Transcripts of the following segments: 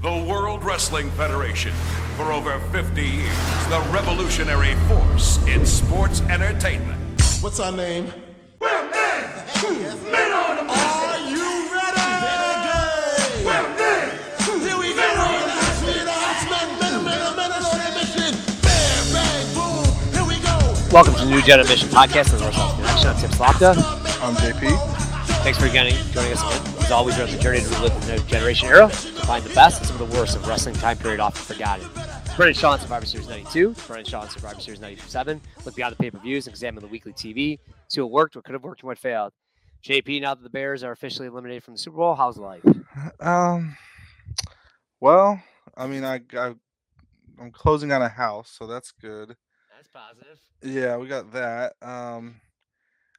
The World Wrestling Federation. For over 50 years, the revolutionary force in sports entertainment. What's our name? Well, men, men on the Are you ready? Well, men, Here we go. Sweet Huntsman, men, men, men on a mission. Bam, bang, boom. Here we go. Welcome to the New Gen Mission podcast of the North South Connection. I'm Tim Slomka. I'm JP. Thanks for joining, joining us again. As always, we're on the journey to relive the new generation era to find the best and some of the worst of wrestling time period often forgotten. Brennan Shaw Survivor Series 92, Brennan Shaw Survivor Series 97. Look beyond the pay per views and examine the weekly TV. See what worked, what could have worked, and what failed. JP, now that the Bears are officially eliminated from the Super Bowl, how's life? Um, well, I mean, I, I I'm closing on a house, so that's good. That's positive. Yeah, we got that. Um,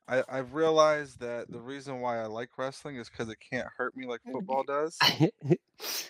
I I've realized that the reason why I like wrestling is because it can't hurt me like football does.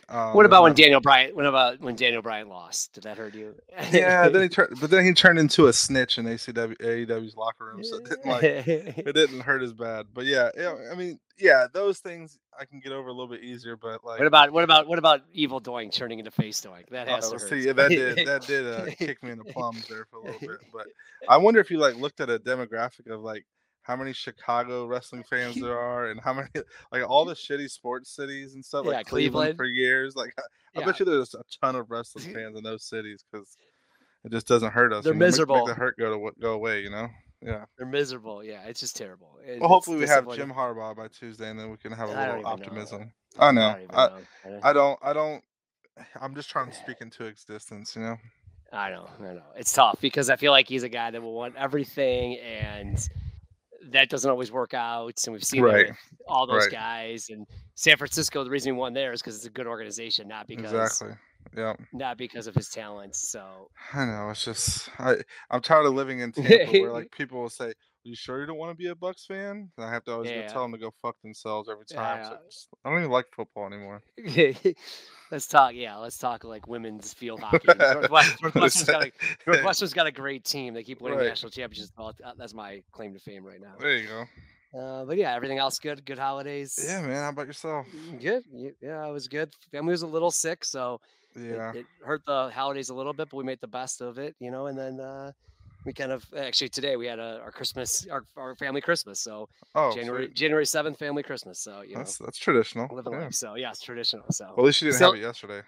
Um, what about when Daniel Bryan? What about when Daniel Bryan lost? Did that hurt you? Yeah, then he turned, but then he turned into a snitch in ACW AEW's locker room, so it didn't like it didn't hurt as bad. But yeah, yeah, I mean, yeah, those things I can get over a little bit easier. But like, What about what about what about evil doing turning into face doing? That has Oh, to hurt. see, yeah, that did that did uh, kick me in the plums there for a little bit. But I wonder if you like looked at a demographic of like how many Chicago wrestling fans there are, and how many like all the shitty sports cities and stuff Yeah, like Cleveland, Cleveland. for years. Like I, I bet you there's a ton of wrestling fans in those cities because it just doesn't hurt us. They're you know, make- miserable. Make, the hurt go to go away. You know. Yeah. They're miserable. Yeah, it's just terrible. It- Well, hopefully we have. Jim Harbaugh by Tuesday, and then we can have a I little even know. optimism. I know. I don't I, know. I don't. I don't. I'm just trying to speak into existence. You know. I know, I know. It's tough because I feel like he's a guy that will want everything, and that doesn't always work out. And we've seen Right. all those Right. guys. And San Francisco, the reason he won there is because it's a good organization, not because Exactly. Yeah. not because of his talents. So I know. It's just I I'm tired of living in Tampa where like people will say, "You sure you don't want to be a Bucks fan?" And I have to always Yeah. tell them to go fuck themselves every time. So just- I don't even like football anymore. let's talk. Yeah, let's talk like women's field hockey. Northwest, Northwestern's got a Northwestern's got a great team. They keep winning Right. national championships. Uh, That's my claim to fame right now. There you go. Uh, but yeah, everything else good. Good holidays. Yeah, man. How about yourself? Mm, Good. Yeah, I was good. Family was a little sick, so it- Yeah. it, hurt the holidays a little bit, but we made the best of it, you know. And then uh, we kind of actually today we had a, our Christmas, our, our family Christmas. So Oh, January sweet. January seventh, family Christmas. So you That's know, that's traditional. living Yeah. life. So yeah, it's traditional. So Well, at least you didn't Still- have it yesterday.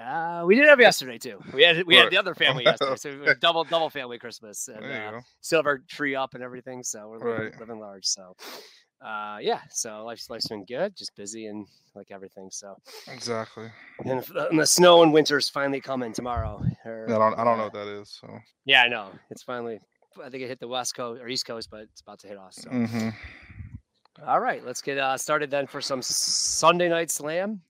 uh, we did have yesterday too. We had we had the other family yesterday, so we double double family Christmas and uh, still have our tree up and everything. So we're living, Right. living large. So uh, yeah, so life's life's been good, just busy and like everything. So Exactly. and, if- and the snow and winter's finally coming tomorrow. or, I don't I don't know uh, what that is. So. Yeah, I know. It's finally. I think it hit the west coast or east coast, but it's about to hit us. So. hmm All right, let's get uh, started then for some Sunday night slam.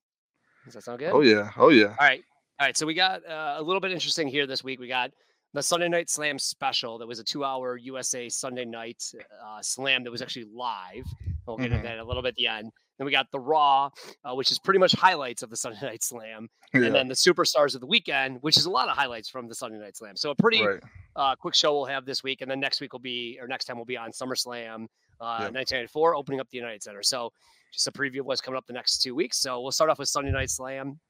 Does that sound good? Oh yeah. Oh yeah. All right. All right. So we got uh, a little bit interesting here this week. We got the Sunday Night Slam special that was a two hour USA Sunday night uh, slam that was actually live. We'll get Mhm. into that a little bit at the end. Then we got the Raw, uh, which is pretty much highlights of the Sunday Night Slam. Yeah. And then the Superstars of the Weekend, which is a lot of highlights from the Sunday Night Slam. So a pretty right. uh, quick show we'll have this week. And then next week will be, or next time we'll be on SummerSlam uh, Yep. 1994, opening up the United Center. So just a preview of what's coming up the next two weeks. So we'll start off with Sunday Night Slam.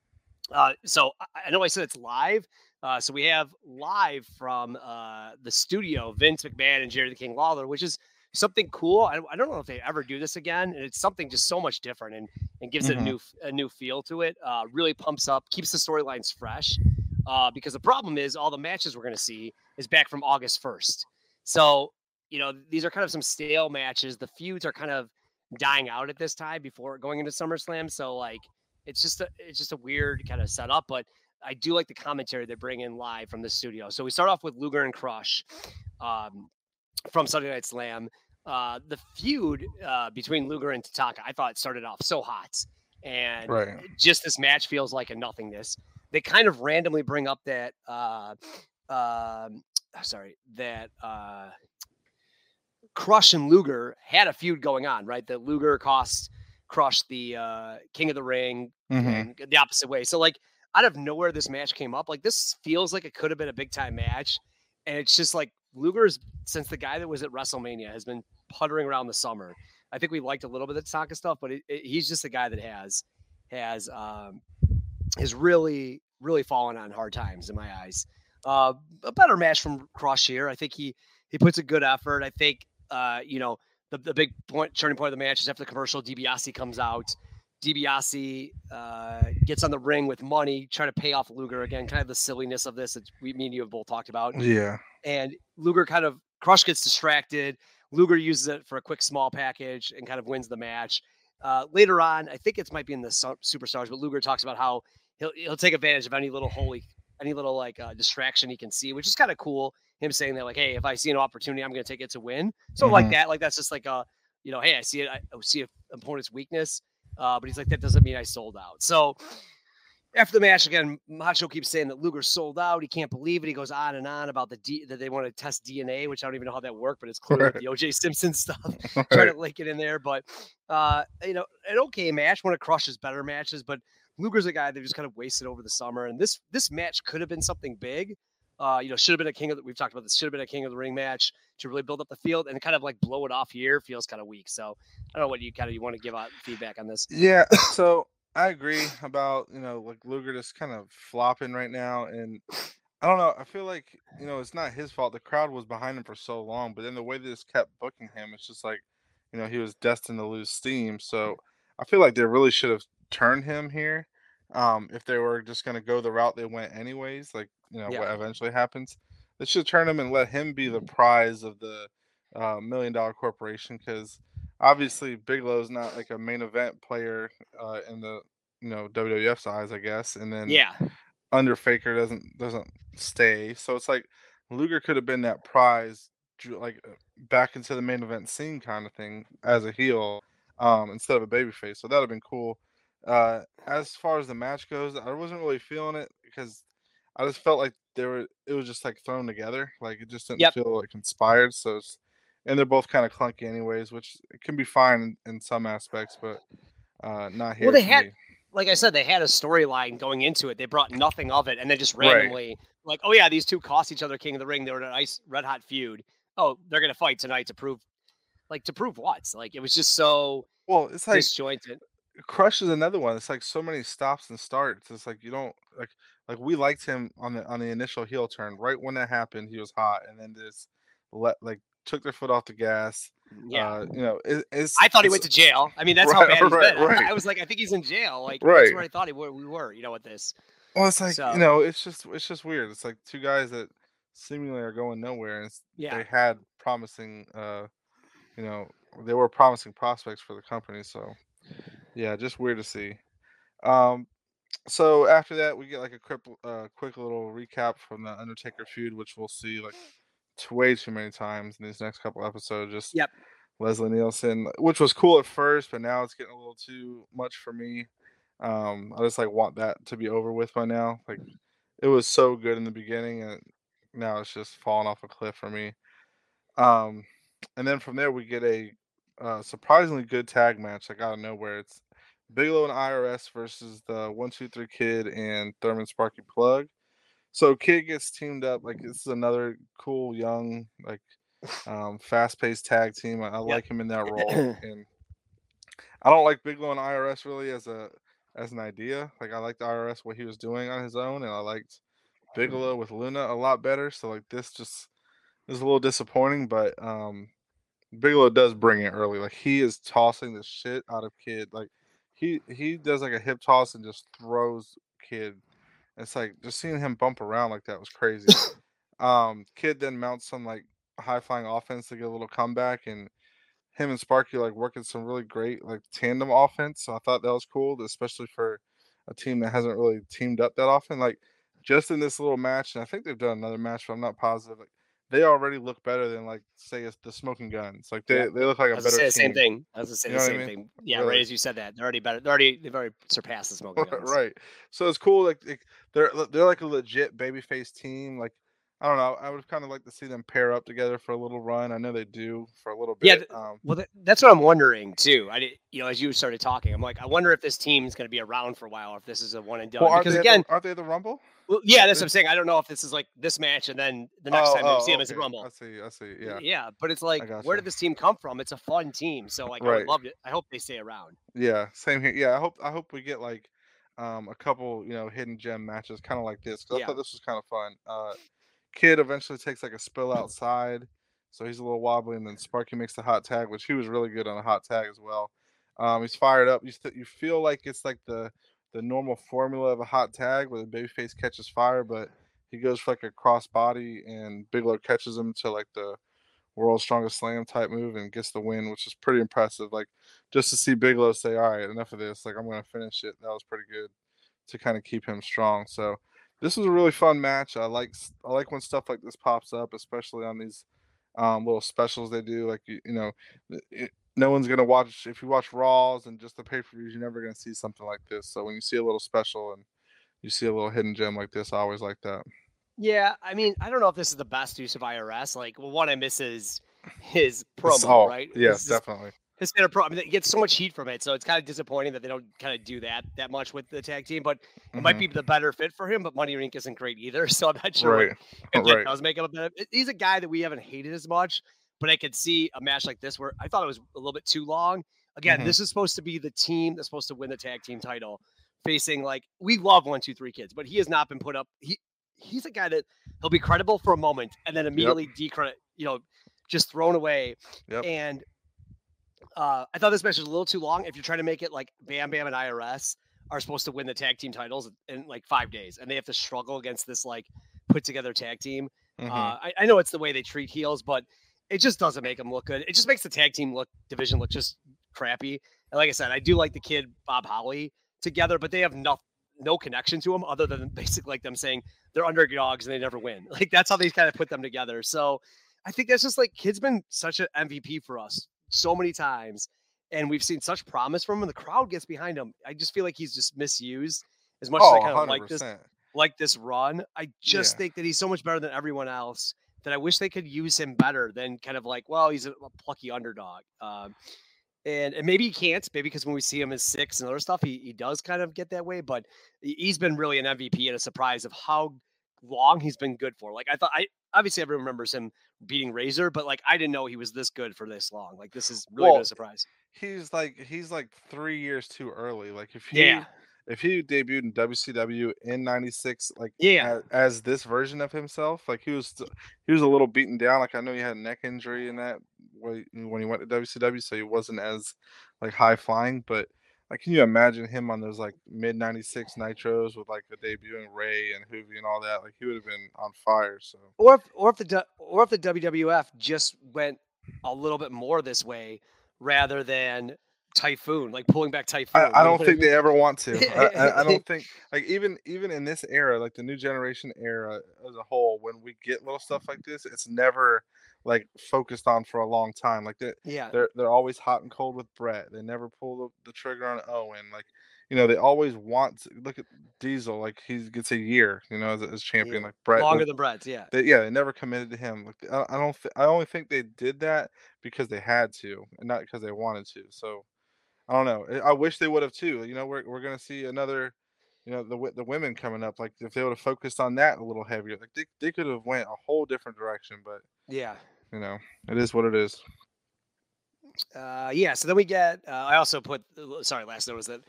Uh, so I know I said it's live. Uh, so we have live from uh, the studio Vince McMahon and Jerry the King Lawler, which is something cool. I, I don't know if they ever do this again, and it's something just so much different and, and gives it a Mhm. new a new feel to it. Uh, really pumps up, keeps the storylines fresh. Uh, because the problem is all the matches we're going to see is back from August first. So you know these are kind of some stale matches. The feuds are kind of dying out at this time before going into SummerSlam. So like it's just a it's just a weird kind of setup, but I do like the commentary they bring in live from the studio. So we start off with Luger and Crush um, from Sunday Night Slam. Uh, the feud uh, between Luger and Tatanka, I thought it started off so hot, and Right. just this match feels like a nothingness. They kind of randomly bring up that, uh, um, sorry, that uh, Crush and Luger had a feud going on, right? That Luger cost Crush the uh, King of the Ring Mhm. and the opposite way. So like out of nowhere, this match came up. Like this feels like it could have been a big time match, and it's just like Luger's since the guy that was at WrestleMania has been puttering around the summer. I think we liked a little bit of Tatanka stuff, but it, it- he's just a guy that has has um, has really, really fallen on hard times in my eyes. Uh, a better match from Crush here. I think he he puts a good effort. I think uh, you know the, the big point turning point of the match is after the commercial. DiBiase comes out. DiBiase uh, gets on the ring with money, trying to pay off Luger again. Kind of the silliness of this that we, me and you have both talked about. Yeah. And Luger kind of Crush gets distracted. Luger uses it for a quick small package and kind of wins the match. Uh, later on, I think it might be in the superstars, but Luger talks about how he'll he'll take advantage of any little holy any little like uh, distraction he can see, which is kind of cool. Him saying that like, hey, if I see an opportunity, I'm going to take it to win. So mm-hmm. like that, like that's just like a you know, hey, I see it, I see an opponent's weakness, uh, but he's like that doesn't mean I sold out. So after the match again, Macho keeps saying that Luger sold out. He can't believe it. He goes on and on about the D, that they want to test DNA, which I don't even know how that worked, but it's clearly right. the OJ Simpson stuff. Right. Trying to link it in there, but uh, you know, an okay match. One of Crush's better matches, but Luger's a guy they just kind of wasted over the summer. And this this match could have been something big. Uh, you know, should have been a king of the, we've talked about this, should have been a king of the ring match to really build up the field and kind of like blow it off here feels kind of weak. So I don't know what you kind of you want to give out feedback on this. Yeah. So I agree about you know like Luger just kind of flopping right now, and I don't know. I feel like you know it's not his fault. The crowd was behind him for so long, but then the way they just kept booking him, it's just like you know he was destined to lose steam. So I feel like they really should have turned him here. Um, if they were just going to go the route they went anyways, like you know yeah. what eventually happens, they should turn him and let him be the prize of the uh, million dollar corporation because obviously Bigelow's not like a main event player uh, in the you know WWF's eyes, I guess, and then yeah, under Faker doesn't doesn't stay, so it's like Luger could have been that prize, like uh, back into the main event scene kind of thing as a heel, um, instead of a babyface. So that'd have been cool. Uh, as far as the match goes, I wasn't really feeling it because I just felt like they were. It was just like thrown together, like it just didn't yep. feel like inspired. So it's and they're both kind of clunky anyways, which can be fine in, in some aspects, but uh, not here. Well, they had, me. like I said, they had a storyline going into it. They brought nothing of it, and then just randomly, right. like, oh yeah, these two cost each other King of the Ring. They were in a nice red hot feud. Oh, they're gonna fight tonight to prove, like, to prove what? Like, it was just so well. It's like disjointed. Crush is another one. It's like so many stops and starts. It's like you don't like like we liked him on the on the initial heel turn. Right when that happened, he was hot, and then this let like took their foot off the gas. Yeah, uh, you know, it, it's. I thought he went to jail. I mean, that's right, how bad he's right, been. Right. I, I, was like, I think he's in jail. Like, right. that's where I thought he were, we were. You know, with this. Well, it's like so. you know, it's just it's just weird. It's like two guys that seemingly are going nowhere, and yeah. they had promising, uh, you know, they were promising prospects for the company. So, yeah, just weird to see. Um, so after that, we get like a quick, uh, quick little recap from the Undertaker feud, which we'll see like way too many times in these next couple episodes. Just yep. Leslie Nielsen, which was cool at first, but now it's getting a little too much for me. Um, I just like want that to be over with by now. Like it was so good in the beginning, and now it's just falling off a cliff for me. Um, and then from there we get a uh, surprisingly good tag match, like out of nowhere. It's Bigelow and IRS versus the One Two Three Kid and Thurman Sparky Plug. So Kid gets teamed up. Like this is another cool young, like um, fast paced tag team. I, I yep. like him in that role. and I don't like Bigelow and IRS really as a as an idea. Like I liked IRS what he was doing on his own, and I liked Bigelow with Luna a lot better. So like this just is a little disappointing, but um Bigelow does bring it early. Like he is tossing the shit out of Kid. Like he he does like a hip toss and just throws Kid it's like just seeing him bump around like that was crazy. um, Kid then mounts some like high flying offense to get a little comeback, and him and Sparky like working some really great like tandem offense. So I thought that was cool, especially for a team that hasn't really teamed up that often. Like just in this little match, and I think they've done another match, but I'm not positive. Like they already look better than like say it's the Smoking Guns. Like they, yeah. they look like a better. Say the same thing. I was gonna say you the same I mean? thing. Yeah, really. right as you said that. They're already better. They're already they've already surpassed the Smoking Guns. right. So it's cool. Like, like they're they're like a legit babyface team. Like I don't know. I would kind of like to see them pair up together for a little run. I know they do for a little bit. Yeah. Um, well, that's what I'm wondering too. I did, you know, as you started talking, I'm like, I wonder if this team is going to be around for a while, or if this is a one and done. Well, because again, the, aren't they the Rumble? Well, yeah, that's what I'm saying. I don't know if this is like this match and then the next oh, time oh, we see them okay. as a Rumble. I see. I see. Yeah. Yeah, but it's like, where did this team come from? It's a fun team, so like, right. I would love it. I hope they stay around. Yeah. Same here. Yeah. I hope. I hope we get like um, a couple, you know, hidden gem matches, kind of like this. 'cause I Yeah. thought this was kind of fun. Uh, Kid eventually takes like a spill outside, so he's a little wobbly, and then Sparky makes the hot tag, which he was really good on a hot tag as well. Um, he's fired up. You st- you feel like it's like the the normal formula of a hot tag where the babyface catches fire, but he goes for like a cross body, and Bigelow catches him to like the world's strongest slam type move and gets the win, which is pretty impressive. Like just to see Bigelow say, "All right, enough of this. Like I'm gonna finish it." That was pretty good to kind of keep him strong. So this was a really fun match. I like I like when stuff like this pops up, especially on these um, little specials they do. Like you, you know, it, no one's gonna watch if you watch Raws and just the pay per views. You're never gonna see something like this. So when you see a little special and you see a little hidden gem like this, I always like that. Yeah, I mean, I don't know if this is the best use of IRS. Like, well, one I miss is his promo, all- right? Yes, definitely. His standard pro. I mean, he gets so much heat from it, so it's kind of disappointing that they don't kind of do that that much with the tag team. But it might be the better fit for him. But Money Inc. isn't great either, so I'm not sure Right. if that Right. does make him a better. He's a guy that we haven't hated as much, but I could see a match like this where I thought it was a little bit too long. Again, Mhm. this is supposed to be the team that's supposed to win the tag team title, facing like we love one, two, three kids, but he has not been put up. He he's a guy that he'll be credible for a moment and then immediately decredit, you know, just thrown away. Yep. And uh, I thought this match was a little too long. If you're trying to make it like Bam Bam and IRS are supposed to win the tag team titles in like five days, and they have to struggle against this like put together tag team. Mhm. Uh, I, I know it's the way they treat heels, but it just doesn't make them look good. It just makes the tag team look division look just crappy. And like I said, I do like the kid Bob Holly together, but they have no no connection to them other than basically like them saying they're underdogs and they never win. Like that's how they kind of put them together. So I think that's just like kid's been such an MVP for us so many times, and we've seen such promise from him. The crowd gets behind him. I just feel like he's just misused as much oh, as I kind of like this 100%. like this run. I just Yeah. think that he's so much better than everyone else that I wish they could use him better than kind of like, well, he's a, a plucky underdog. Um, and, and maybe he can't, maybe because when we see him as Syxx and other stuff, he, he does kind of get that way. But he's been really an MVP and a surprise of how long he's been good for. Like I thought, I obviously everyone remembers him beating Razor, but like I didn't know he was this good for this long. Like this is really Well, a surprise. He's like he's like three years too early. Like if he Yeah, if he debuted in WCW in '96, like yeah, as, as this version of himself, like he was he was a little beaten down. Like I know he had a neck injury in that when he went to WCW, so he wasn't as like high flying. But like, can you imagine him on those like mid '96 Nitros with like the debuting Rey and Juvi and all that? Like he would have been on fire. So or if or if the or if the WWF just went a little bit more this way rather than Typhoon, like pulling back Typhoon. I, I don't think they ever want to. I, I, I don't think like even even in this era, like the new generation era as a whole, when we get little stuff like this, it's never like focused on for a long time. Like they Yeah, they're they're always hot and cold with Brett. They never pull the, the trigger on Owen. Like you know, they always want to look at Diesel. Like he gets a year, you know, as, as champion. Yeah. Like Brett, longer was- than Brett's. Yeah, they, yeah, they never committed to him. Like I, I don't, th- I only think they did that because they had to, and not because they wanted to. So I don't know. I- I wish they would have too. You know, we're we're gonna see another, you know, the the women coming up. Like if they would have focused on that a little heavier, like they they could have went a whole different direction. But yeah, you know, it is what it is. uh, yeah. So then we get. Uh, I also put. Sorry, last note was that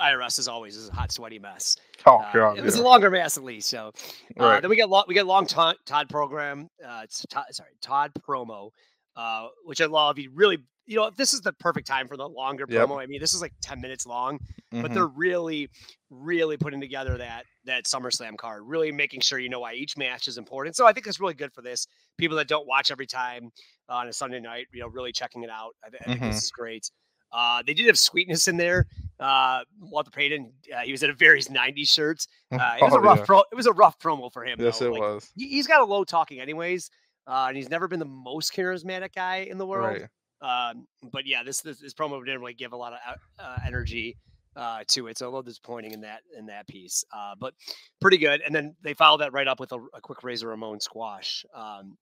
IRS is always is a hot, sweaty mess. Oh Uh, god, it was yeah. a longer mess at least. So uh, right. then we get long, we get long Todd, Todd program. Uh, it's Todd, sorry Todd promo, uh, which I love. He really, you know, this is the perfect time for the longer Yep. promo. I mean, this is like ten minutes long, but Mhm. they're really, really putting together that that SummerSlam card, really making sure you know why each match is important. So I think it's really good for this. People that don't watch every time on a Sunday night, you know, really checking it out. I, I think Mhm. this is great. Uh, they did have sweetness in there. Uh, Walter Payton, uh, he was in a very '90s shirt. Uh, it was a Oh, rough yeah. pro. It was a rough promo for him. Yes, though. it Like, was. he, he's got a low talking anyways, uh, and he's never been the most charismatic guy in the world. Right. Um, but yeah, this, this this promo didn't really give a lot of uh, uh, energy uh, to it, so a little disappointing in that in that piece. Uh, but pretty good. And then they followed that right up with a, a quick Razor Ramon squash um,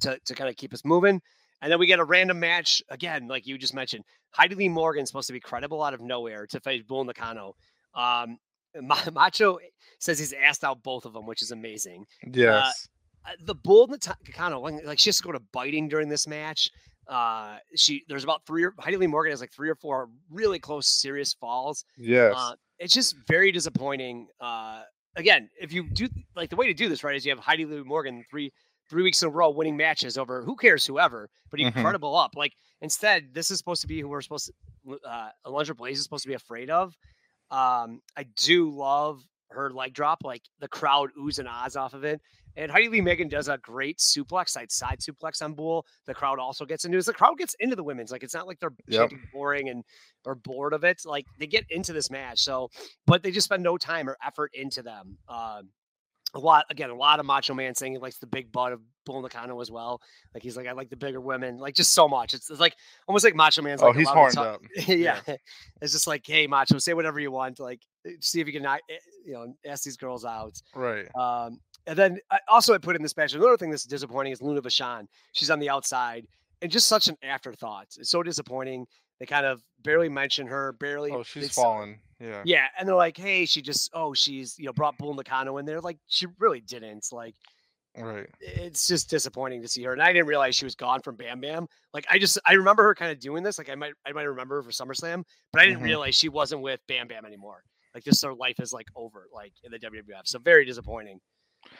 to to kind of keep us moving. And then we get a random match again, like you just mentioned. Heidi Lee Morgan supposed to be credible out of nowhere to face Bull Nakano. Um, Macho says he's asked out both of them, which is amazing Yes. Uh, the bull Nakano, like, like she has to go to biting during this match. Uh, she there's about three or Heidi Lee Morgan has like three or four really close, serious falls. yes. Uh, it's just very disappointing. Uh, again, if you do like the way to do this right is you have Heidi Lee Morgan three three weeks in a row winning matches over who cares whoever, but Mhm. incredible up. Like instead, this is supposed to be who we're supposed to. Uh, Alundra Blaze is supposed to be afraid of. Um, I do love her leg drop, like the crowd oohs and ahs off of it. And Heidi Lee Morgan does a great suplex, side side suplex on Bull. The crowd also gets into it. The crowd gets into the women's. Like it's not like they're Yep. boring and are bored of it. Like they get into this match. So, but they just spend no time or effort into them. Um, a lot again, a lot of Macho Man saying he likes the big butt of Bull Nakano as well. Like he's like, I like the bigger women. Like just so much. It's, it's like almost like Macho Man's oh, like he's horned up. yeah. It's just like, hey, Macho, say whatever you want. Like, see if you can, knock- eh, you know, ask these girls out. Right. Um, and then I, also, I put in this match. Another thing that's disappointing is Luna Vachon. She's on the outside and just such an afterthought. It's so disappointing. They kind of barely mention her, barely. Oh, she's fallen. Yeah. Yeah, and they're like, "Hey, she just oh, she's you know brought Bull Nakano in there." Like she really didn't. Like Right. it's just disappointing to see her. And I didn't realize she was gone from Bam Bam. Like I just I remember her kind of doing this. Like I might I might remember her for SummerSlam, but I didn't Mhm. realize she wasn't with Bam Bam anymore. Like just her life is like over, like in the WWF. So very disappointing.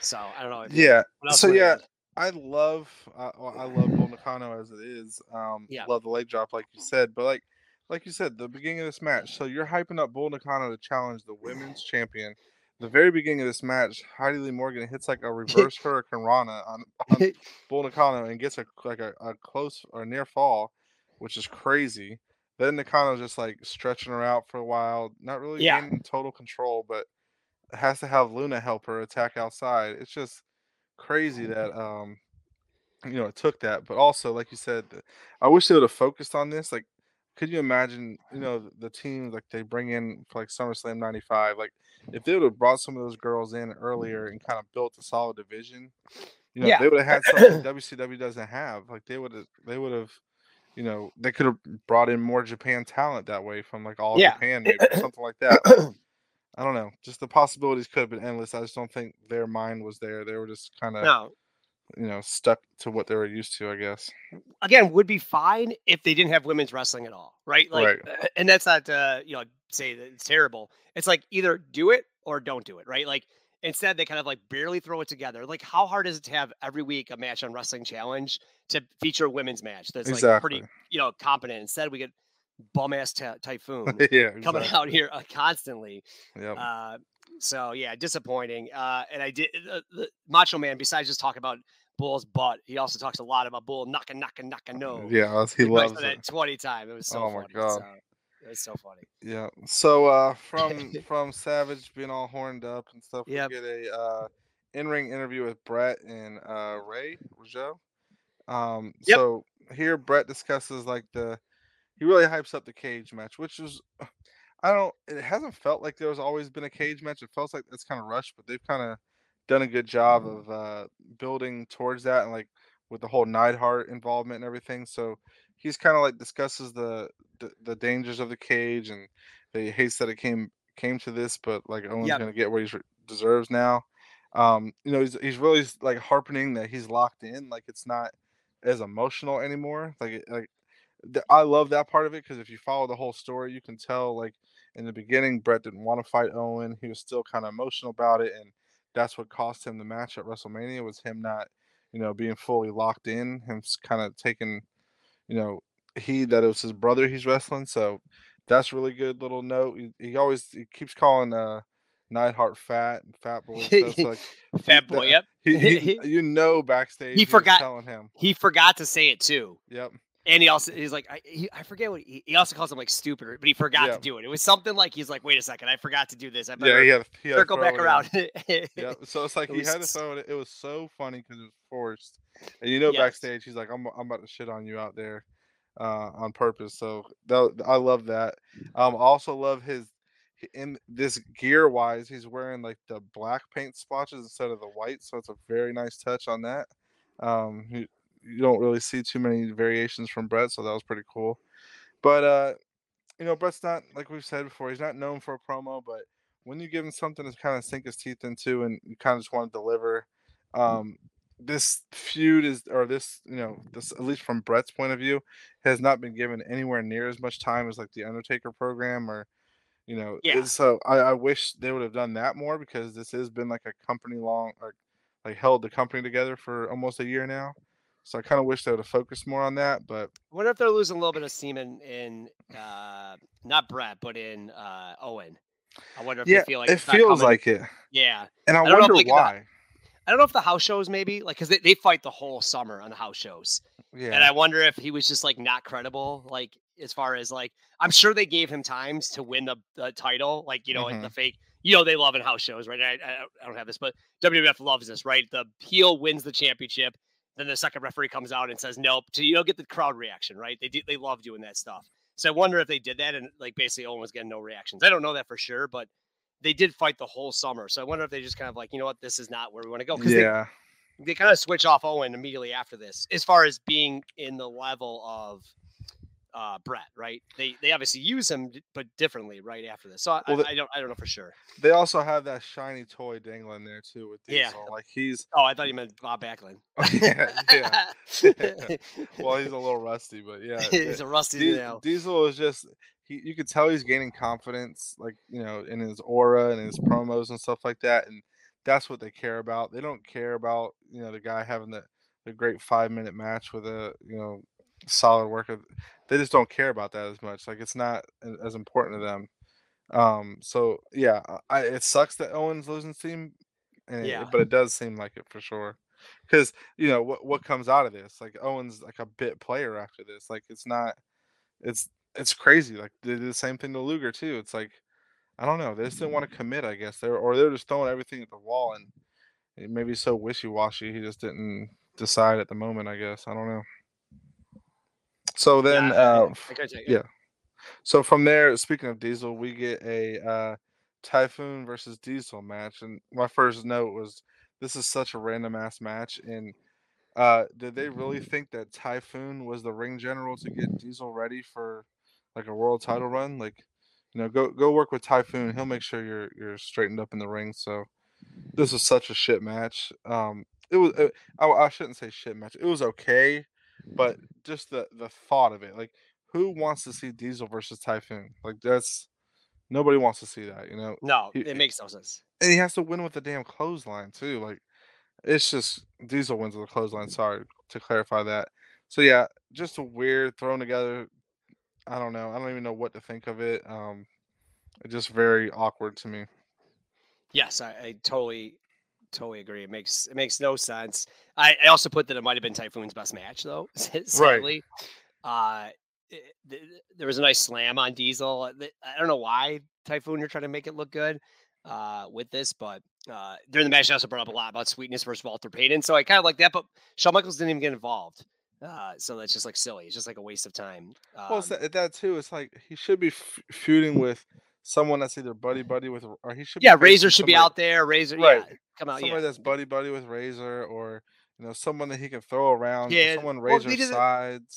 So I don't know. if Yeah. So yeah. I love uh, well, I love Bull Nakano as it is. Um, Yeah. love the leg drop like you said, but like like you said, the beginning of this match. So you're hyping up Bull Nakano to challenge the women's champion. The very beginning of this match, Heidi Lee Morgan hits like a reverse Hurricanrana on, on Bull Nakano and gets a like a, a close or near fall, which is crazy. Then Nakano's just like stretching her out for a while, not really Yeah. gaining total control, but has to have Luna help her attack outside. It's just crazy that um you know it took that. But also, like you said, I wish they would have focused on this. Like, could you imagine, you know, the, team like they bring in for like SummerSlam '95, like if they would have brought some of those girls in earlier and kind of built a solid division, you know, Yeah. they would have had something WCW doesn't have. Like they would have, they would have, you know, they could have brought in more Japan talent that way from like all Yeah. Japan, maybe something like that. I don't know. Just the possibilities could have been endless. I just don't think their mind was there. They were just kind of, no. you know, stuck to what they were used to, I guess. Again, would be fine if they didn't have women's wrestling at all, right? Like, Right. uh, and that's not uh, you know say that it's terrible. It's like either do it or don't do it, right? Like instead they kind of like barely throw it together. Like how hard is it to have every week a match on Wrestling Challenge to feature a women's match that's like pretty you know competent? Instead we get bum ass ty- typhoon yeah, coming out here uh, constantly. Yep. Uh, so yeah, disappointing. Uh, and I did uh, the Macho Man. Besides just talking about Bull's butt, he also talks a lot about Bull knocking, knocking, knocking. No, yeah, he probably loves it. that twenty times. It was so Oh my funny. God. So, it was so funny. Yeah. So uh from from Savage being all horned up and stuff, Yep. we get a uh in-ring interview with Brett and uh Ray Rougeau. Um Yep. so here Brett discusses like the he really hypes up the cage match, which is I don't it hasn't felt like there's always been a cage match. It feels like it's kind of rushed, but they've kind of done a good job of uh building towards that and like with the whole Neidhart involvement and everything. So he's kind of like discusses the, the the dangers of the cage and he hates that it came came to this, but like Owen's Yep. gonna get what he deserves now. Um, you know, he's he's really like harping that he's locked in, like it's not as emotional anymore. Like like th- I love that part of it because if you follow the whole story, you can tell like in the beginning Brett didn't want to fight Owen. He was still kind of emotional about it, and that's what cost him the match at WrestleMania was him not, you know, being fully locked in, him kind of taking, you know, he that it was his brother he's wrestling. So that's really good little note. He, he always he keeps calling uh Neidhart fat and fat boy. and so, like, Fat boy. that- Yep. He, he, you know backstage He forgot- telling him. He forgot to say it too. Yep. And he also he's like I, he, I forget what he, he also calls him like stupid, but he forgot Yeah. to do it. It was something like he's like, wait a second, I forgot to do this. I Yeah, better he had, he had circle back around. Yeah, so it's like It he had to throw it. It was so funny because it was forced, and you know, Yes. backstage he's like, "I'm I'm about to shit on you out there, uh, on purpose." So that, I love that. Um, I also love his in this gear wise, he's wearing like the black paint splotches instead of the white, so it's a very nice touch on that. Um, you, don't really see too many variations from Brett, so that was pretty cool. But uh, you know, Brett's not like we've said before. He's not known for a promo, but when you give him something to kind of sink his teeth into, and you kind of just want to deliver, um, this feud is, or this, you know, this at least from Brett's point of view, has not been given anywhere near as much time as like the Undertaker program or You know, Yeah. so I, I wish they would have done that more because this has been like a company long, or like held the company together for almost a year now. So I kind of wish they would have focused more on that. But I wonder if they're losing a little bit of steam in, uh, not Brett, but in uh, Owen. I wonder if yeah, they feel like it feels like it, yeah. and I, I don't know if, wonder like, the- why. I don't know if the house shows maybe like because they, they fight the whole summer on the house shows. Yeah, And I wonder if he was just like not credible, like as far as like I'm sure they gave him times to win the, the title, like you know, like Mhm. the fake. You know they love in house shows, right? I, I, I don't have this, but WWF loves this, right? The heel wins the championship, then the second referee comes out and says nope. To you know, get the crowd reaction, right? They do, they love doing that stuff. So I wonder if they did that and like basically Owen was getting no reactions. I don't know that for sure, but they did fight the whole summer. So I wonder if they just kind of like, you know what, this is not where we want to go. Because yeah, they, they kind of switch off Owen immediately after this, as far as being in the level of uh Brett, right? They they obviously use him, but differently right after this. So I, Well, the- I don't I don't know for sure. they also have that shiny toy dangling there too with Yeah. Diesel. Like he's, Oh, I thought you meant Bob Backlund. yeah, yeah. well, he's a little rusty, but yeah, he's a rusty Di- nail. Diesel is just he, you could tell he's gaining confidence, like you know, in his aura and his promos and stuff like that, and that's what they care about. They don't care about you know the guy having the the great five minute match with a you know solid worker. They just don't care about that as much. Like it's not as important to them. Um. So yeah, I, it sucks that Owens losing steam, and it- Yeah. but it does seem like it for sure. Because you know what what comes out of this, like Owens like a bit player after this. Like it's not, it's it's crazy. Like they did the same thing to Luger too. It's like I don't know. They just didn't want to commit. I guess they're or they're just throwing everything at the wall and it may be so wishy washy. He just didn't decide at the moment. I guess I don't know. So then, Yeah, uh, I f- gotta take it. yeah. So from there, speaking of Diesel, we get a uh, Typhoon versus Diesel match, and my first note was this is such a random ass match. And uh, did they really think that Typhoon was the ring general to get Diesel ready for like a world title run? Like, you know, go go work with Typhoon. He'll make sure you're you're straightened up in the ring. So this was such a shit match. Um, it was uh, I, I shouldn't say shit match. It was okay, but just the the thought of it, like who wants to see Diesel versus Typhoon? Like that's nobody wants to see that, you know. No, He- it makes no sense. And he has to win with the damn clothesline too. Like it's just Diesel wins with the clothesline. Sorry to clarify that. So yeah, just a weird thrown together. I don't know. I don't even know what to think of it. Um, it's just very awkward to me. Yes, I, I totally, totally agree. It makes it makes no sense. I, I also put that it might have been Typhoon's best match though. Sadly, uh, it- th- th- there was a nice slam on Diesel. I don't know why Typhoon you're trying to make it look good uh, with this, but uh, during the match, I also brought up a lot about Sweetness versus Walter Payton. So I kind of like that, but Shawn Michaels didn't even get involved. Uh, so that's just like silly. It's just like a waste of time. Well, Um, that, that too. It's like he should be f- feuding with someone that's either buddy buddy with, or he should. yeah, Razor should be out there. Razor, Right. yeah, come out. somebody Yeah. that's buddy buddy with Razor, or you know someone that he can throw around. Kid. someone Well, they did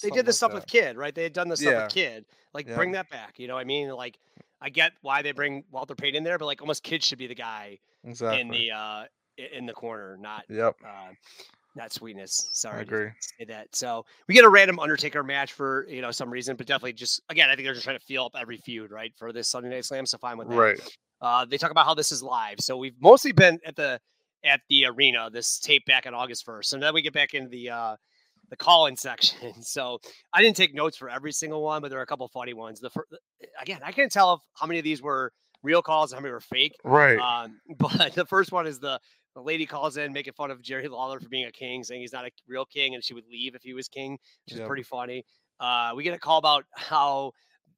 they did this stuff with Kid, right? They had done this stuff Yeah. with Kid. Like, Yeah. bring that back. You know what I mean? Like, I get why they bring Walter Payton in there, but like, almost Kid should be the guy exactly. in the uh in the corner, not Yep, uh not Sweetness. Sorry, I agree. say that. So we get a random Undertaker match for you know some reason, but definitely just again, I think they're just trying to feel up every feud, right, for this Sunday Night Slam. So fine with that. right. Uh, they talk about how this is live. So we've mostly been at the at the arena. This tape back on August first. So then we get back into the uh, the call-in section. So I didn't take notes for every single one, but there are a couple funny ones. The first, again, I can't tell if how many of these were real calls and how many were fake. Right. Um, but the first one is the the lady calls in making fun of Jerry Lawler for being a king, saying he's not a real king and she would leave if he was king, which is Yep. pretty funny. Uh, we get a call about how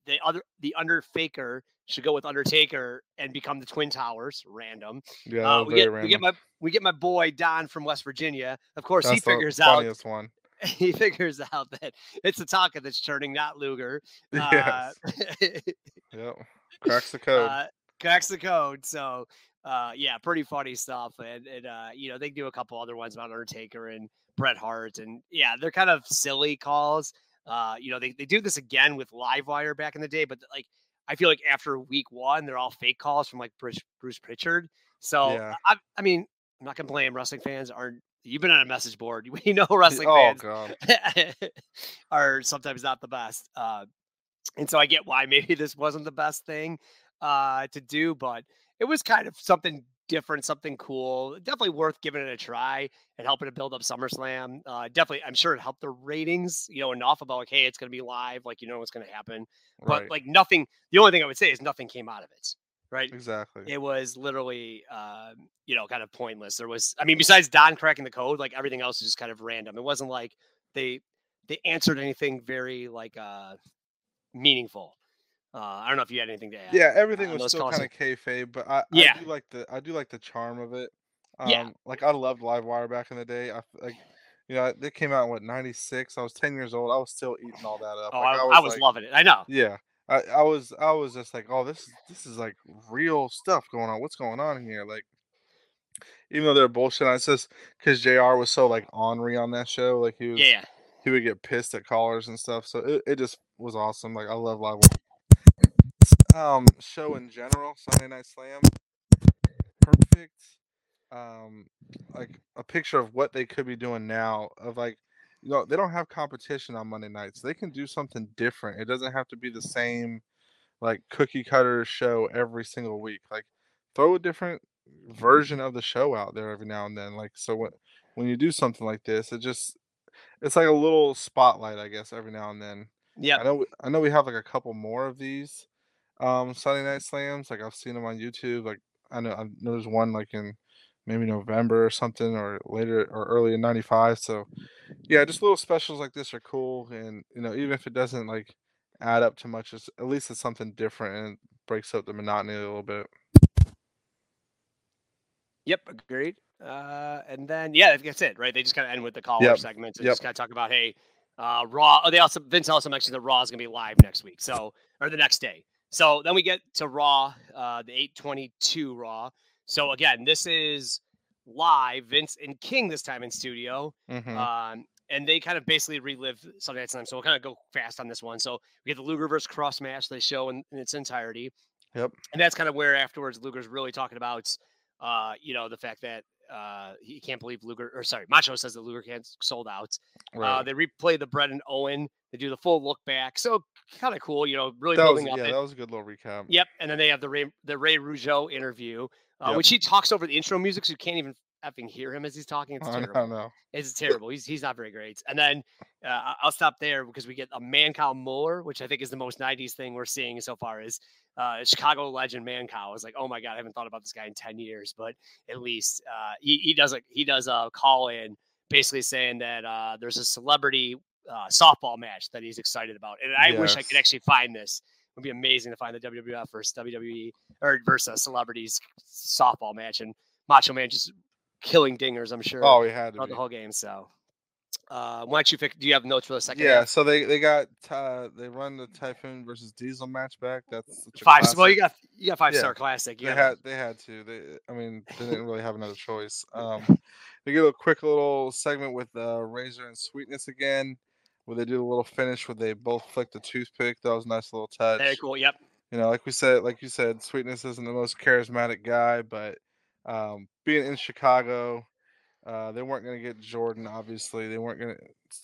the other the under faker should go with Undertaker and become the Twin Towers. Random. yeah, Uh, we get we get my we get my boy Don from West Virginia. Of course, he That's the figures out funniest one. he figures out that it's Tatanka that's turning, not Luger. Uh, Yes. Yep. Cracks the code. uh, cracks the code. So, uh, yeah, pretty funny stuff. And, and uh, you know, they do a couple other ones about Undertaker and Bret Hart. And yeah, they're kind of silly calls. Uh, you know, they, they do this again with Livewire back in the day, but like, I feel like after week one, they're all fake calls from like Bruce, Bruce Pritchard. So, Yeah. I, I mean, I'm not gonna blame wrestling fans. Aren't you've been on a message board? We know wrestling oh fans are sometimes not the best. Uh, and so I get why maybe this wasn't the best thing. uh, to do, but it was kind of something different, something cool. Definitely worth giving it a try and helping to build up SummerSlam. Uh, definitely, I'm sure it helped the ratings, you know, enough about like, hey, it's going to be live, like you know what's going to happen. But Right. like nothing. The only thing I would say is nothing came out of it, right? Exactly. It was literally, uh, you know, kind of pointless. There was, I mean, besides Don cracking the code, like everything else was just kind of random. It wasn't like they they answered anything very like uh meaningful. Uh, I don't know if you had anything to add. Yeah, everything was still kind of kayfabe, but I, Yeah. I do like the I do like the charm of it. Um, Yeah. like I loved Livewire back in the day. I like, you know, they came out in what '96. I was 10 years old. I was still eating all that up. Oh, Like, I, I was like, loving it. I know. Yeah, I, I was I was just like, oh, this this is like real stuff going on. What's going on here? Like, even though they're bullshit, it's just because Jr. was so like ornery on that show. Like he was, Yeah. he would get pissed at callers and stuff. So it, it just was awesome. Like I love live um show in general, Sunday Night Slam. Perfect. Um like a picture of what they could be doing now of like you know, they don't have competition on Monday nights. They can do something different. It doesn't have to be the same like cookie cutter show every single week. Like throw a different version of the show out there every now and then. Like so when when you do something like this, it just it's like a little spotlight, I guess, every now and then. Yeah, I know we- I know we have like a couple more of these um Sunday night slams. Like I've seen them on YouTube. Like I know I know there's one like in maybe November or something or later or early in 95. So yeah, just little specials like this are cool and you know, even if it doesn't like add up to much, it's at least it's something different and breaks up the monotony a little bit. Yep. Agreed. Uh, and then yeah, that's it, right? They just kind of end with the caller Yep, segments and yep. just kind of talk about hey, uh, Raw. Oh, they also Vince also mentioned that Raw is gonna be live next week, so or the next day. So then we get to Raw, uh, the 822 Raw. So again, this is live. Vince and King this time in studio. Mhm. Um, and they kind of basically relive Sunday Night Slam. So we'll kind of go fast on this one. So we get the Luger versus Crush match they show in, in its entirety. Yep. And that's kind of where afterwards Luger's really talking about, uh, you know, the fact that uh, he can't believe Luger, or sorry, Macho says that Luger can't sold out. Uh, they replay the Brett and Owen. They do the full look back. So kind of cool, you know, really that was building yeah, up. it. that was a good little recap. Yep, and then they have the Ray the Ray Rougeau interview, uh, Yep. which he talks over the intro music, so you can't even effing hear him as he's talking. It's I terrible. don't know. It's terrible. He's he's not very great. And then uh, I- I'll stop there because we get a Mancow Muller, which I think is the most '90s thing we're seeing so far. Is uh, Chicago legend man cow. I was like, oh my god, I haven't thought about this guy in ten years, but at least uh, he he does a he does a call in basically saying that uh, there's a celebrity uh, softball match that he's excited about, and I wish I could actually find this. It would be amazing to find the WWF versus WWE or versus celebrities softball match, and Macho Man just killing dingers. I'm sure Oh, he had to the whole game. So, uh, why don't you pick? Do you have notes for the second? Yeah, so they they got uh they run the Typhoon versus Diesel match back. That's five. Well, you got you got five Yeah, star classic. You They had they had to. They I mean they didn't really have another choice. Um, they get a quick little segment with uh, Razor and Sweetness again, where they do a little finish where they both flick the toothpick. That was a nice little touch. very cool. Yep. You know, like we said, like you said, Sweetness isn't the most charismatic guy, but um, being in Chicago, uh, they weren't going to get Jordan. Obviously, they weren't going to.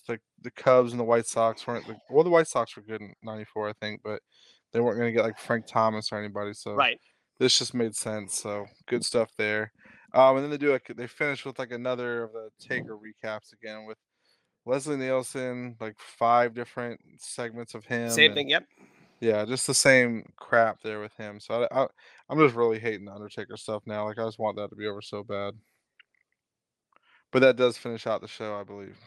Like the Cubs and the White Sox weren't. The, well, the White Sox were good in '94, I think, but they weren't going to get like Frank Thomas or anybody. So Right. this just made sense. So good stuff there. Um, and then they do like they finish with like another of the Taker recaps again with Leslie Nielsen, like five different segments of him. Same and- thing. Yep. Yeah, just the same crap there with him. So I, I, I'm just really hating the Undertaker stuff now. Like I just want that to be over so bad. But that does finish out the show, I believe.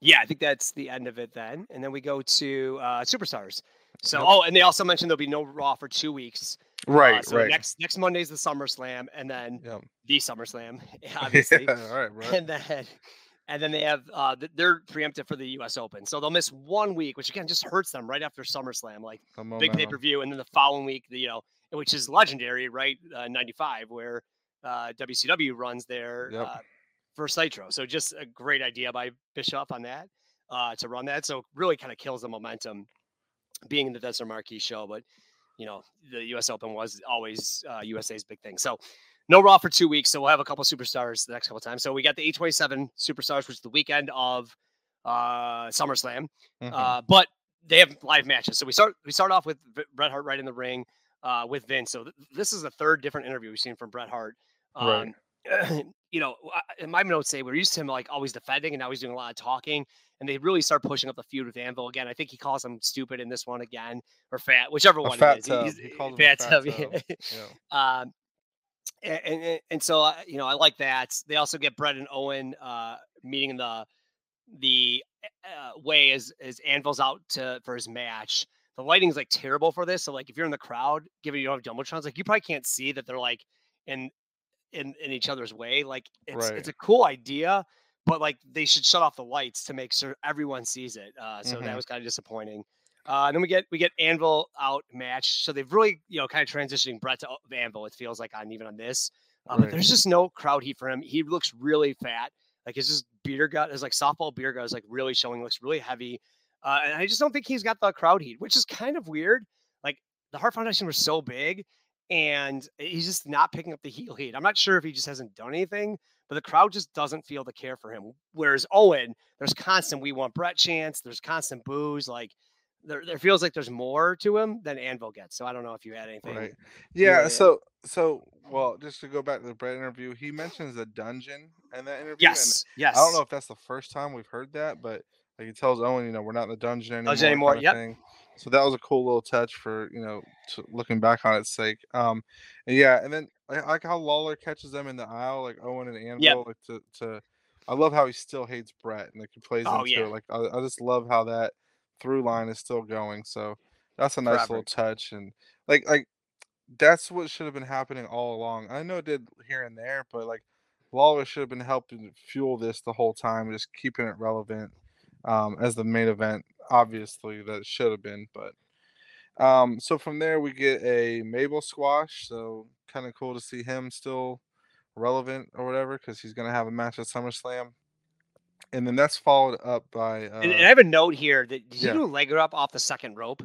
Yeah, I think that's the end of it then, and then we go to uh, superstars. So, Yep. oh, and they also mentioned there'll be no Raw for two weeks. Uh, Right, so right. Next next Monday's the SummerSlam, and then Yep. the SummerSlam, obviously. Yeah, all right, bro. and then and then they have uh they're preempted for the US Open. So they'll miss one week, which again just hurts them right after SummerSlam, like big pay-per-view, and then the following week, the, you know, which is legendary, right? Uh, 95, where uh WCW runs their Yep. uh, first Nitro. So just a great idea by Bischoff on that, uh, to run that. So really kind of kills the momentum being in the Desert Marquee show, but you know, the US Open was always uh, USA's big thing. So no Raw for two weeks. So we'll have a couple superstars the next couple of times. So we got the A27 superstars, which is the weekend of uh SummerSlam. Mhm. Uh, but they have live matches. So we start we start off with Bret Hart right in the ring. uh, with Vince. So th- this is the third different interview we've seen from Bret Hart. Right. Um, you know, I- my notes say we're used to him like always defending, and now he's doing a lot of talking. And they really start pushing up the feud with Anvil again. I think he calls him stupid in this one again, or fat, whichever A one fat it is. tub. He him fat fat tub, tub. yeah. Um, a- and, and and so uh, you know I like that. They also get Brett and Owen uh, meeting in the the uh, way as as Anvil's out to for his match. The lighting's like terrible for this. So like if you're in the crowd, given you don't have jumbotrons, like you probably can't see that they're like in in in each other's way. Like it's Right. it's a cool idea, but like they should shut off the lights to make sure everyone sees it. Uh, so that Mhm. was kind of disappointing. Uh, and then we get we get Anvil out match. So they've really you know kind of transitioning Brett to Anvil. It feels like on even on this, uh, but there's just no crowd heat for him. He looks really fat. Like his just beer gut is like softball beer gut is like really showing. Looks really heavy, uh, and I just don't think he's got the crowd heat, which is kind of weird. Like the Heart Foundation was so big, and he's just not picking up the heel heat. I'm not sure if he just hasn't done anything, but the crowd just doesn't feel the care for him. Whereas Owen, there's constant "We want Brett" chants. There's constant boos. Like there, there feels like there's more to him than Anvil gets. So I don't know if you had anything. Right. Yeah. So so well, just to go back to the Brett interview, he mentions a dungeon in that interview. Yes. Yes. I don't know if that's the first time we've heard that, but like he tells Owen, you know, we're not in the dungeon anymore. Dungeon anymore, yep. thing. So that was a cool little touch for you know to looking back on its sake. Um, and yeah, and then I like how Lawler catches them in the aisle, like Owen and Anvil, like to to. I love how he still hates Brett and like he plays Oh, into yeah. it. Like I, I just love how that through line is still going. So that's a nice little touch and like like that's what should have been happening all along. I know it did here and there, but like Lawler should have been helping fuel this the whole time, just keeping it relevant um, as the main event. Obviously, that it should have been, but um, so from there we get a Mabel squash. So kind of cool to see him still relevant or whatever, because he's gonna have a match at SummerSlam. And then that's followed up by uh, And, and I have a note here that did yeah. you do a leg up off the second rope?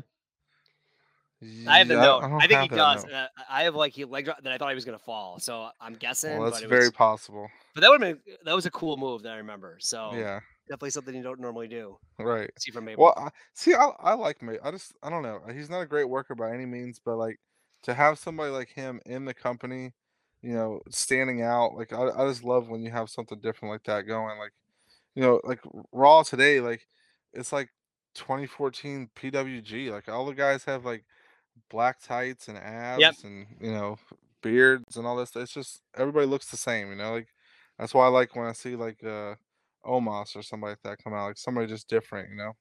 I have the note. don't I, think he does. Uh, I have like he leg drop that I thought he was gonna fall. So I'm guessing. Well, but that's very was, possible. but that would have been that was a cool move that I remember. So Yeah, definitely something you don't normally do. right. See from Mabel. Well, I, see, I, I like May. I just I don't know. He's not a great worker by any means, but like to have somebody like him in the company, you know, standing out. Like I, I just love when you have something different like that going. Like you know, like Raw today, like it's like 2014 PWG. Like all the guys have like black tights and abs and you know beards and all this. It's just everybody looks the same. You know, like that's why I like when I see like uh Omos or somebody like that come out. Like somebody just different. You know.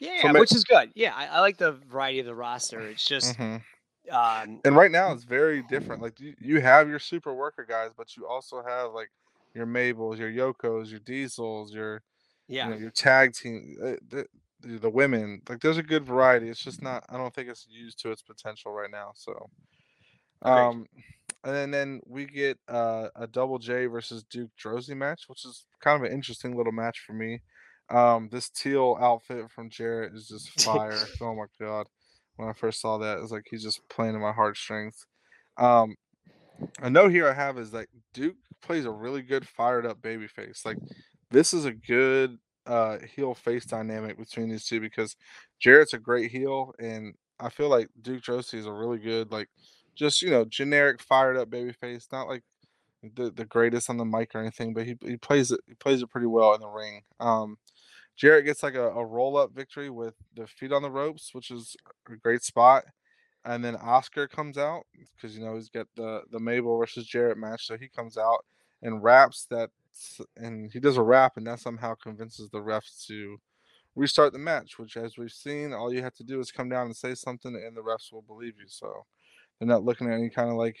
yeah, Ma- which is good. Yeah, I, I like the variety of the roster. It's just Mhm. um, And right now it's very different. Like you, you have your super worker guys, but you also have like your Mabels, your Yokos, your Diesels, your yeah. you know, your tag team, uh, the, the the women. Like there's a good variety. It's just not. I don't think it's used to its potential right now. So, um, and then, we get uh, a Double J versus Duke Droese match, which is kind of an interesting little match for me. Um, this teal outfit from Jarrett is just fire. oh my god! When I first saw that, it's like he's just playing in my heartstrings. Um, a note here I have is that Duke plays a really good fired up baby face. Like this is a good uh heel face dynamic between these two because Jarrett's a great heel and I feel like Duke Droese is a really good like just you know generic fired up baby face, not like the, the greatest on the mic or anything, but he, he plays it he plays it pretty well in the ring. Um Jarrett gets like a, a roll up victory with the feet on the ropes, which is a great spot. And then Oscar comes out because you know he's got the the Mabel versus Jarrett match, so he comes out and raps that, and he does a rap, and that somehow convinces the refs to restart the match. Which, as we've seen, all you have to do is come down and say something, and the refs will believe you. So they're not looking at any kind of like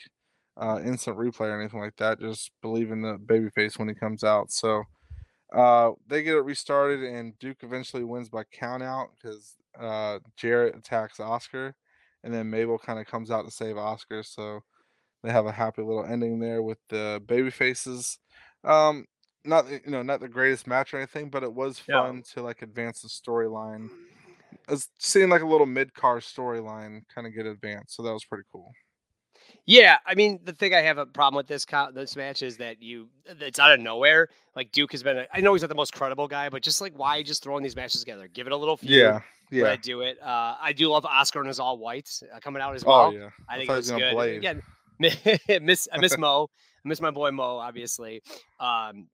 uh, instant replay or anything like that. Just believe in the babyface when he comes out. So uh, they get it restarted, and Duke eventually wins by count out because uh, Jarrett attacks Oscar, and then Mabel kind of comes out to save Oscar. So they have a happy little ending there with the baby faces. Um, not you know not the greatest match or anything, but it was fun to like advance the storyline. It seemed like a little mid car storyline kind of get advanced, so that was pretty cool. Yeah, I mean, the thing I have a problem with this co- this match is that you it's out of nowhere. Like Duke has been, a, I know he's not the most credible guy, but just like why just throwing these matches together? Give it a little. Feud, Yeah, yeah. yeah. do it. Uh, I do love Oscar and his all whites uh, coming out as well. Oh yeah. I think thought it was was good. blade. Again, miss I miss Mo, I miss my boy Mo, obviously, um,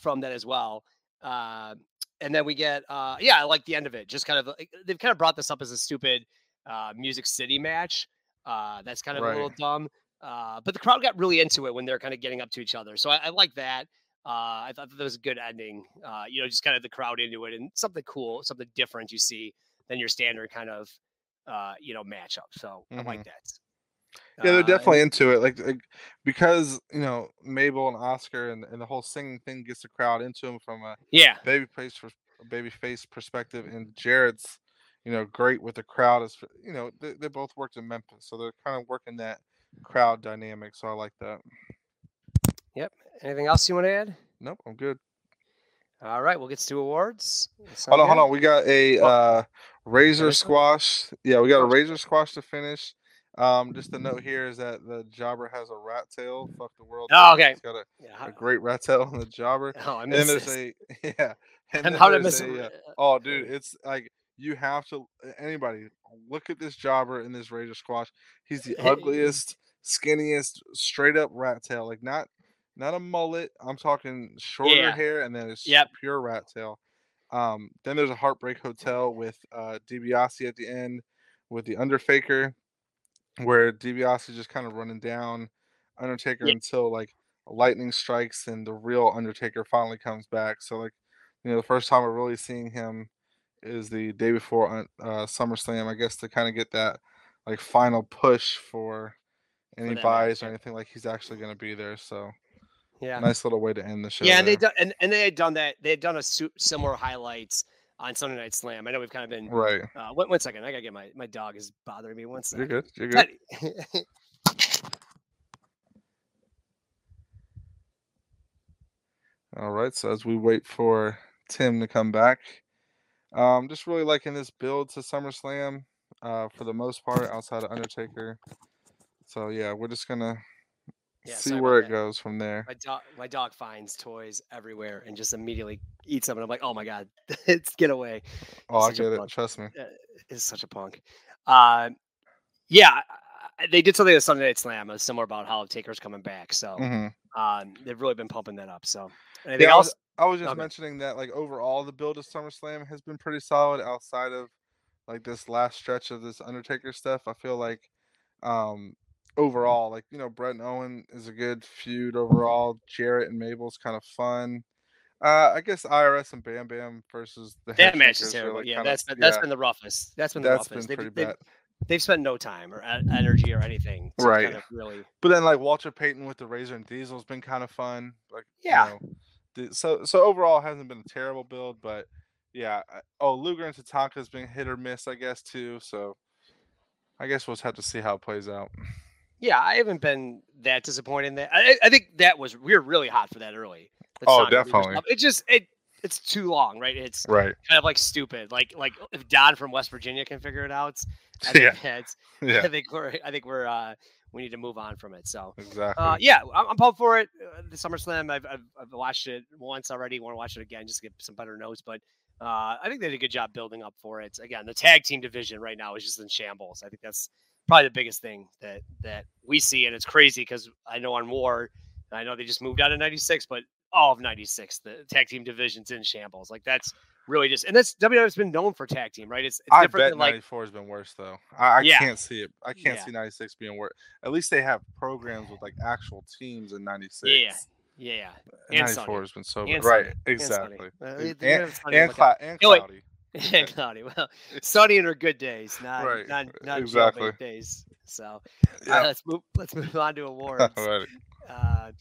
from that as well. Uh, and then we get, uh, yeah, I like the end of it. Just kind of, like, they've kind of brought this up as a stupid uh, Music City match. Uh, that's kind of a little dumb. Uh, but the crowd got really into it when they're kind of getting up to each other. So I, I like that. Uh, I thought that was a good ending. Uh, you know, just kind of the crowd into it and something cool, something different you see than your standard kind of, uh, you know, matchup. So I like that. Yeah, they're Uh, definitely into it. Like, like because you know Mabel and Oscar and, and the whole singing thing gets the crowd into them from a Yeah, baby face baby face perspective, and Jarrett's you know great with the crowd. Is you know they, they both worked in Memphis, so they're kind of working that crowd dynamic. So I like that. Yep. Anything else you want to add? Nope, I'm good. All right, we'll get to awards. Hold on, hold on. We got a uh, razor squash. Yeah, we got a razor squash to finish. Um, just a note here is that the jobber has a rat tail. Fuck the world. Oh, okay. He's got a, Yeah, a great rat tail on the jobber. oh, I And missed there's this. a yeah. And, And how did I miss? a, uh, it? Oh, dude, it's like you have to. Anybody look at this jobber in this razor squash. He's the ugliest, skinniest, straight up rat tail. Like not, not a mullet. I'm talking shorter Yeah. hair, and then it's Yep. pure rat tail. Um, then there's a Heartbreak Hotel with uh, DiBiase at the end with the Underfaker, where DiBiase just kind of running down Undertaker Yeah. until like lightning strikes and the real Undertaker finally comes back. So like, you know, the first time we're really seeing him is the day before uh, SummerSlam, I guess, to kind of get that like final push for any buys or anything like he's actually going to be there. So Yeah. nice little way to end the show. Yeah, and they done and, and they had done that. They had done a su- similar highlights on Sunday Night Slam. I know we've kind of been. right. Uh, one, one second, I gotta get my my dog is bothering me. One You're good. You're good. All right. So as we wait for Tim to come back, um, just really liking this build to SummerSlam, uh, for the most part, outside of Undertaker. So yeah, we're just gonna Yeah, see where it that. goes from there. My dog, my dog finds toys everywhere and just immediately eats them. And I'm like, oh my god, it's get away. Oh, I get it. punk. Trust me. Is such a punk. Uh, yeah, they did something at Sunday Night Slam. uh, similar about how Taker's coming back. So hmm um, they've really been pumping that up. So anything Yeah, I was. I was just Okay. mentioning that like overall the build of SummerSlam has been pretty solid outside of like this last stretch of this Undertaker stuff. I feel like um overall, like you know, Brett and Owen is a good feud overall. Jarrett and Mabel's kind of fun. Uh, I guess IRS and Bam Bam versus the That match is terrible. really yeah, that's been, that's yeah, been the roughest. That's been the that's roughest. been They've, they've, they've spent no time or e- energy or anything. Right. Kind of really. But then like Walter Payton with the Razor and Diesel's been kind of fun. Like you Yeah. know, the- so so overall hasn't been a terrible build, but yeah. Oh, Luger and Tatanka's been hit or miss, I guess too. So I guess we'll just have to see how it plays out. Yeah, I haven't been that disappointed in that. I, I think that was we were really hot for that early. Oh, definitely. It just it it's too long, right? It's Right. kind of like stupid. Like like if Don from West Virginia can figure it out, I think Yeah. Yeah. I think we're I think we're uh we need to move on from it. So Exactly. uh, yeah, I'm, I'm pumped for it. Uh, the SummerSlam, I've, I've I've watched it once already. Want to watch it again just to get some better notes, but. Uh, I think they did a good job building up for it. Again, the tag team division right now is just in shambles. I think that's probably the biggest thing that that we see, and it's crazy because I know on War, I know they just moved out of '96, but all of '96, the tag team division's in shambles. Like that's really just, and that's WWE's been known for tag team, right? It's, it's I different bet than like 94 has been worse though. I, I Yeah. can't see it. I can't Yeah. see 96 being worse. At least they have programs with like actual teams in 96. Yeah, yeah, And and 94 Sunny. has been so And bad. Right. And. Exactly. Uh, And, and, and, look Clou- and. Cloudy. and Cloudy. Well, Sunny in her good days, not Right, not not exactly. days. So uh, Yeah. let's move. Let's move on to awards. Alrighty. uh,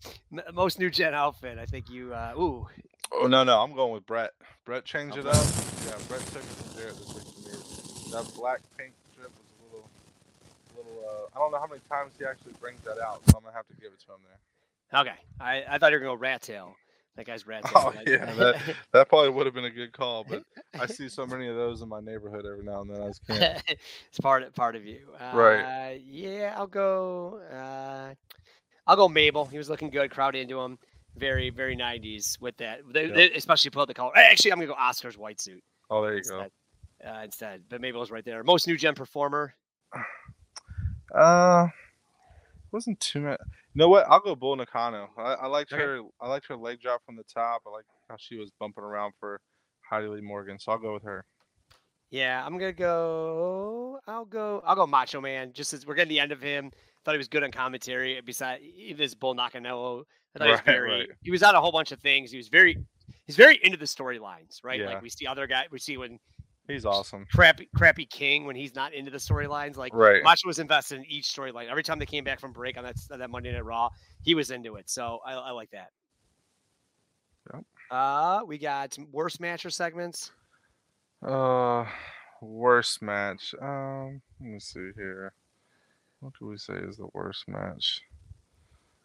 most new gen outfit. I think you. Uh, ooh, Oh no no, I'm going with Brett. Brett changed it up. Yeah, Brett took it from Jarrett this week. That black pink strip was a little, little. Uh, I don't know how many times he actually brings that out, so I'm gonna have to give it to him there. okay. I, I thought you were gonna go rat tail, That guy's rad. Oh yeah, that that probably would have been a good call, but I see so many of those in my neighborhood every now and then. I just can't. it's part of part of you. Right. Uh, yeah, I'll go. Uh, I'll go Mabel. He was looking good. Crowd into him. Very very 90s with that. They, Yep. they- especially put the color. Actually, I'm gonna go Oscar's white suit Oh, there you go. instead. Uh, instead, but Mabel's right there. Most new gen performer. Uh, wasn't too much. You know what? I'll go Bull Nakano. I, I liked Okay. her. I liked her leg drop from the top. I like how she was bumping around for Heidi Lee Morgan. So I'll go with her. Yeah, I'm gonna go. I'll go. I'll go Macho Man. Just as we're getting the end of him. Thought he was good on commentary. Besides, even Bull Nakano, I thought he was Right, very. right. He was on a whole bunch of things. He was very. He's very into the storylines, right? Yeah. Like we see other guys. We see when He's awesome. crappy crappy king when he's not into the storylines. Like Right. Macho was invested in each storyline. Every time they came back from break on that on that Monday Night Raw, he was into it. So I, I like that. Yep. Uh, we got some worst match or segments. Uh, worst match. Um, let me see here. What do we say is the worst match?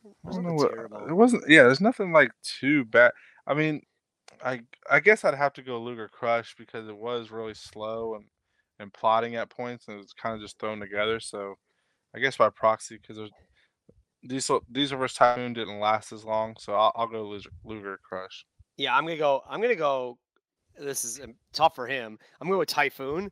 I Wasn't don't know what. terrible. It wasn't. Yeah, there's nothing like too bad. I mean, I I guess I'd have to go Luger Crush because it was really slow and and plotting at points, and it was kind of just thrown together. So, I guess by proxy, because there's Diesel Diesel vs Typhoon didn't last as long, so I'll, I'll go Luger, Luger Crush. Yeah, I'm gonna go. I'm gonna go. This is um, tough for him. I'm gonna with Typhoon,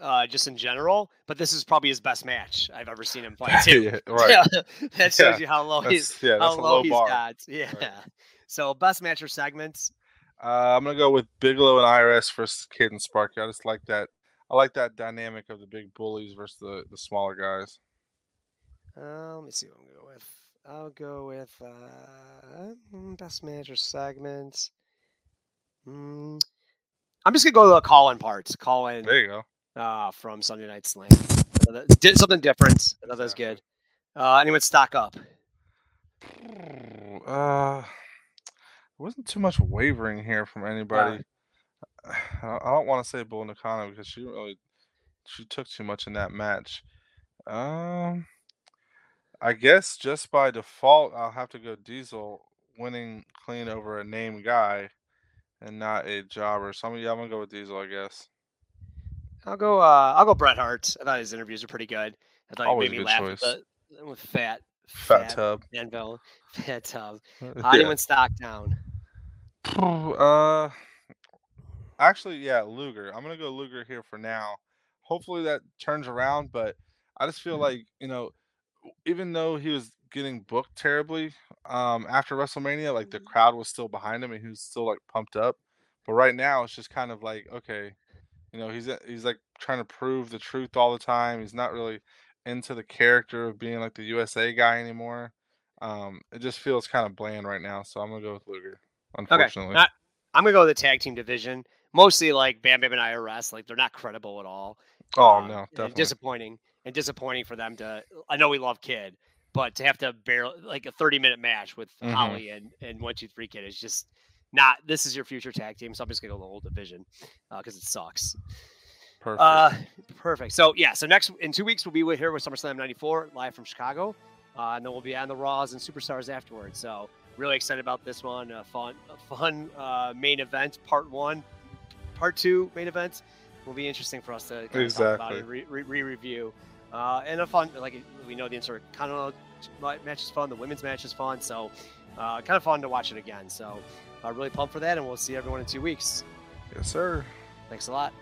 uh, just in general. But this is probably his best match I've ever seen him fight too. yeah, right. that shows Yeah, you how low he's That's, yeah, how low low he's got. Yeah. So best match or segments. Uh, I'm gonna go with Bigelow and IRS versus Kid and Sparky. I just like that. I like that dynamic of the big bullies versus the, the smaller guys. Uh, let me see what I'm gonna go with. I'll go with uh, mm, best or segments. Mm, I'm just gonna go to the call-in parts. Call-in There you go. uh, from Sunday Night Slam. Did something different. I thought that was good. Uh, anyone stock up? Uh, wasn't too much wavering here from anybody. I I don't want to say Bull Nakano because she really she took too much in that match. Um, I guess just by default, I'll have to go Diesel winning clean over a name guy and not a jobber. So I'm, yeah, I'm gonna go with Diesel, I guess. I'll go. Uh, I'll go. Bret Hart. I thought his interviews were pretty good. I thought Always he made me good laugh choice. with, the, with fat, Fat Tub. Anvil, fat tub. Yeah. Anyone stock down? Uh, actually, yeah, Luger. I'm gonna go Luger here for now. Hopefully that turns around, but I just feel like you know, even though he was getting booked terribly, um, after WrestleMania, like the crowd was still behind him and he was still like pumped up. But right now, it's just kind of like okay, you know, he's he's like trying to prove the truth all the time. He's not really into the character of being like the USA guy anymore. Um, it just feels kind of bland right now, so I'm gonna go with Luger. Unfortunately. I, I'm gonna go with the tag team division. Mostly like Bam Bam and IRS. Like they're not credible at all. Oh Um, no, and definitely. disappointing and disappointing for them to. I know we love Kid, but to have to bear like a 30 minute match with Mhm. Holly and and one two three Kid is just not. This is your future tag team, so I'm just gonna go the whole division because it sucks. Perfect. Uh, perfect. So yeah, so next in two weeks we'll be here with SummerSlam '94 live from Chicago, uh, and then we'll be on the Raws and Superstars afterwards. So really excited about this one. Uh, fun, a fun uh, main event, part one, part two main event will be interesting for us to kind of talk about Exactly. and re- re- re-review. Uh, and a fun, like we know the Intercontinental match is fun, the women's match is fun, so uh, kind of fun to watch it again. So uh, really pumped for that, and we'll see everyone in two weeks. yes, sir. Thanks a lot.